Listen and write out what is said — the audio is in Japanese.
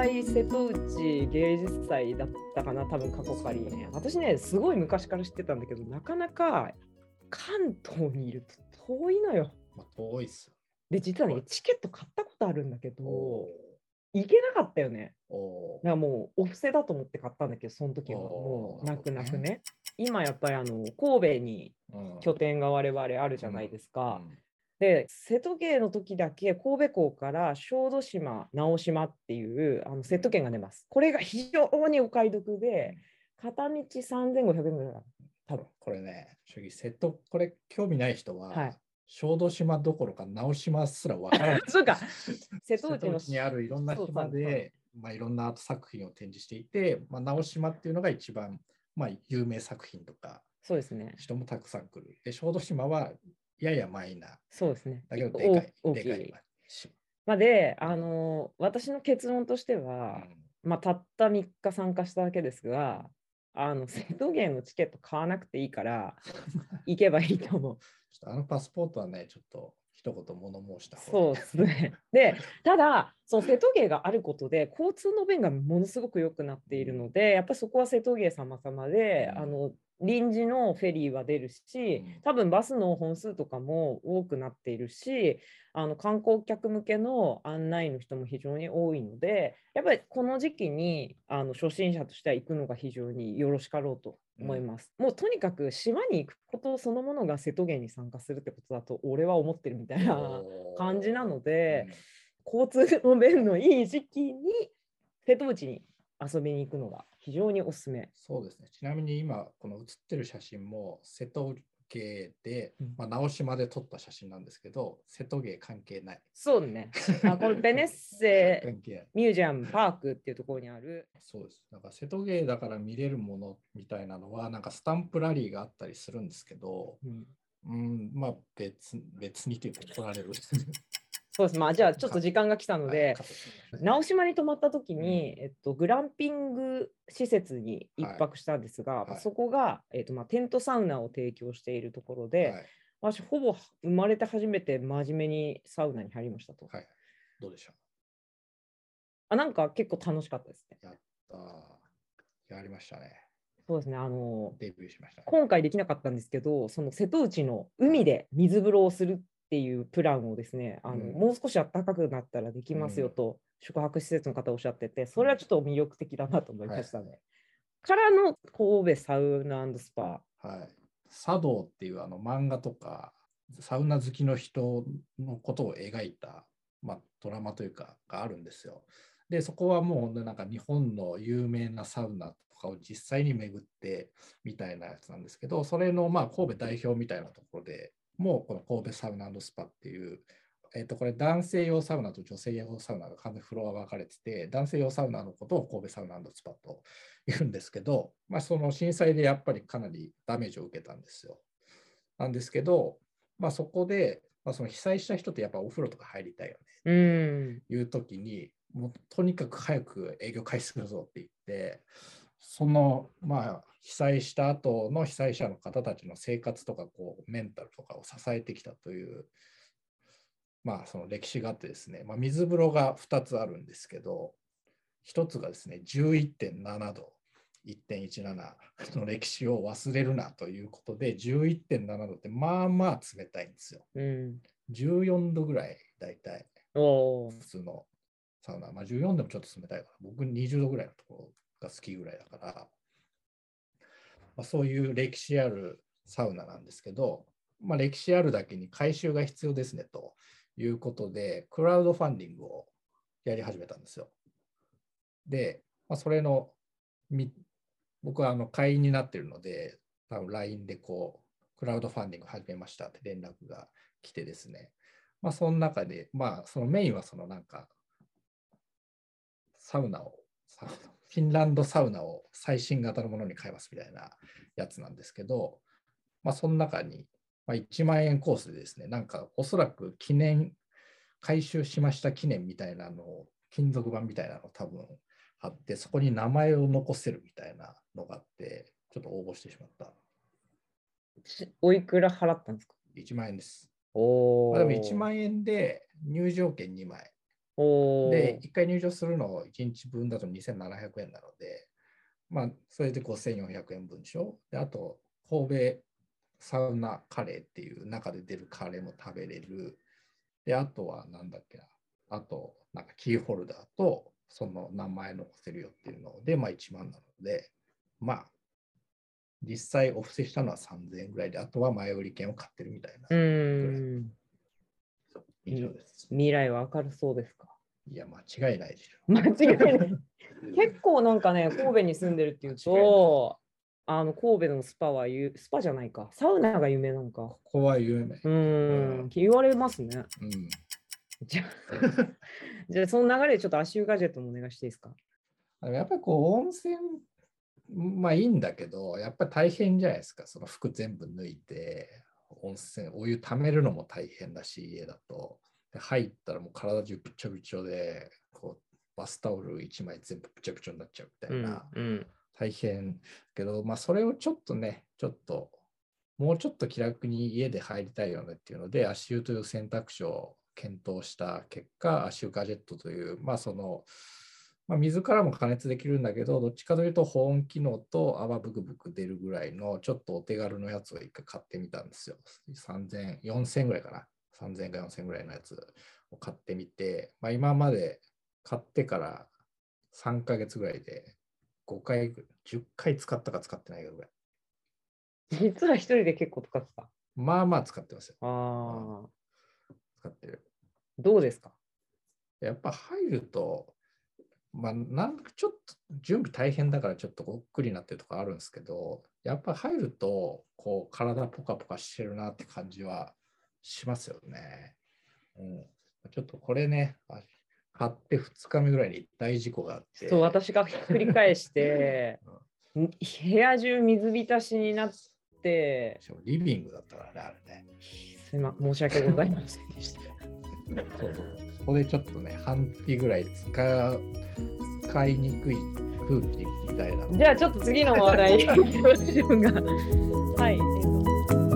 回瀬戸内芸術祭だったかな、多分過去仮ね。私ね、すごい昔から知ってたんだけど、なかなか関東にいると遠いのよ。まあ、遠いっすよ。で、実はね、チケット買ったことあるんだけど、お行けなかったよね。だからもうお布施だと思って買ったんだけど、その時はもう泣く泣くね。今やっぱりあの神戸に拠点が我々あるじゃないですか。うんで、瀬戸芸の時だけ神戸港から小豆島、直島っていうあのセット券が出ます。これが非常にお買い得で、片道3500円ぐらいだ多分。これね、正直、瀬戸、これ興味ない人は、はい小豆島どころか直島すらわからない。そうか、瀬 戸瀬戸内の内にあるいろんな島で、まあ、いろんなアート作品を展示していて、まあ、直島っていうのが一番、まあ、有名作品とか、そうですね。人もたくさん来る。で、小豆島はややマイナー。そうですね。だけど、でかい、大きいでかい島。まあ、で、あの私の結論としては、まあ、たった3日参加しただけですが、あの瀬戸芸のチケット買わなくていいから、行けばいいと思う。ちょっとあのパスポートはね、ちょっと一言物申したそうですね。で、ただ、その瀬戸芸があることで、交通の便がものすごく良くなっているので、やっぱりそこは瀬戸芸様々で、うんあの臨時のフェリーは出るしうん、多分バスの本数とかも多くなっているし、あの観光客向けの案内の人も非常に多いので、やっぱりこの時期にあの初心者としては行くのが非常によろしかろうと思います。もうとにかく島に行くことそのものが瀬戸芸に参加するってことだと、俺は思ってるみたいな感じなので、交通の便のいい時期に瀬戸内に遊びに行くのが非常におすすめ。そうですね。ちなみに今、この写ってる写真も瀬戸芸で、うんまあ、直島で撮った写真なんですけど、瀬戸芸関係ない。そうね。あこれベネッセ。ミュージアムパークっていうところにある。そうです。なんか瀬戸芸だから見れるものみたいなのは、なんかスタンプラリーがあったりするんですけど、うんうん、まあ別別にというか怒られる。そうです。まあじゃあちょっと時間が来たのはで直島に泊まった時に、えっと、グランピング施設に一はい泊したんですが、はいそこが、えっとまあ、テントサウナを提供しているところで、はい私ほぼ生まれて初めて真面目にサウナに入りましたと。はい。どうでしょあなんか結構楽しかったですね。うやったーやりましたね。そうですね。あのデビューしましたね。今回できなかったんですけど、その瀬戸内の海で水風呂をするっていうプランをですね、あのうんもう少し暖かくなったらできますようんと、宿泊施設の方おっしゃってて、それはちょっと魅力的だなと思いましたね。からの神戸サウナスパ。はい。茶道っていうあの漫画とか、サウナ好きの人のことを描いた、まあ、ドラマというかがあるんですよ。で、そこはもう本当になんか日本の有名なサウナとかを実際に巡ってみたいなやつなんですけど、それのまあ神戸代表みたいなところでもうこの神戸サウナスパっていう、えっとこれ男性用サウナと女性用サウナが完全にフロア分かれてて、男性用サウナのことを神戸サウナスパと言うんですけど、まあ、その震災でやっぱりかなりダメージを受けたんですよ。なんですけど、まあ、そこで、まあ、その被災した人ってやっぱお風呂とか入りたいよねうん。いう時に、もうとにかく早く営業開始するぞって言って、その、まあ、被災した後の被災者の方たちの生活とかこうメンタルとかを支えてきたという、まあ、その歴史があってですね、まあ、水風呂が2つあるんですけど、1つがですね、11.7度、1.17の歴史を忘れるなということで、11.7度ってまあまあ冷たいんですよ。うん。14度ぐらい、だいたい。おー普通のサウナ。まあ、14でもちょっと冷たいから、僕20度ぐらいのところが好きぐらいだから、まあ、そういう歴史あるサウナなんですけど、まあ、歴史あるだけに改修が必要ですねということで、クラウドファンディングをやり始めたんですよ。で、まあ、それの僕はあの会員になってるので、多分 LINE でこう、クラウドファンディング始めましたって連絡が来てですね、まあ、その中で、まあ、そのメインはそのなんか、サウナを、サウナフィンランドサウナを最新型のものに変えますみたいなやつなんですけど、まあ、その中に、まあ、1万円コースでですね、なんかおそらく記念、回収しました記念みたいなのを、金属板みたいなのを多分貼って、そこに名前を残せるみたいなのがあって、ちょっと応募してしまった。しおいくら払ったんですか？1万円です。おまあ、でも1円。万円で入場券2枚。で、1回入場するの1日分だと2700円なので、まあ、それで5400円分でしょ？で、あと、神戸サウナカレーっていう中で出るカレーも食べれる。で、あとはなんだっけな？あと、なんかキーホルダーとその名前のせるよっていうので、まあ1万なので、まあ、実際お布施したのは3000円ぐらいで、あとは前売り券を買ってるみたいな。うーん。以上です。未来は明るそうですか？いや、間違いないでしょ。間違いない。結構なんかね、神戸に住んでるっていうと、あの神戸のスパはゆ、スパじゃないか、サウナが有名なのか。ここは有名。うーん、言われますね。うん。じゃあ、じゃあその流れでちょっと足湯ガジェットもお願いしていいですか？やっぱりこう温泉、まあいいんだけど、やっぱり大変じゃないですか。その服全部脱いで、温泉、お湯溜めるのも大変だし、家だと。で入ったらもう体中びちょびちょで、こうバスタオル1枚全部びちょびちょになっちゃうみたいな、うん、大変けど、まあそれをちょっとね、ちょっと、もうちょっと気楽に家で入りたいよねっていうので、足湯という選択肢を検討した結果、足湯ガジェットという、まあその、まあ、水からも加熱できるんだけど、どっちかというと保温機能と泡ブクブク出るぐらいのちょっとお手軽のやつを一回買ってみたんですよ。3000、4000ぐらいかな。3000か4000ぐらいのやつを買ってみて、まあ、今まで買ってから3ヶ月ぐらいで5回、10回使ったか使ってないかぐらい。実は一人で結構使ってた。まあまあ使ってますよ。ああ、使ってる。どうですか？やっぱ入ると、まあ、なんかちょっと準備大変だからちょっとごっくりなってるとこあるんですけど、やっぱ入ると、こう、体ポカポカしてるなって感じはしますよね。うん。ちょっとこれね、あ買って2日目ぐらいに大事故があって。そう、私がひっくり返して、部屋中水浸しになって、しかもリビングだったからね、あれね。すいま申し訳ございませんでした。そうそう。そこでちょっとね、半月ぐらい使う使いにくい空気みたいなのじゃあちょっと次の話題。はい。えっと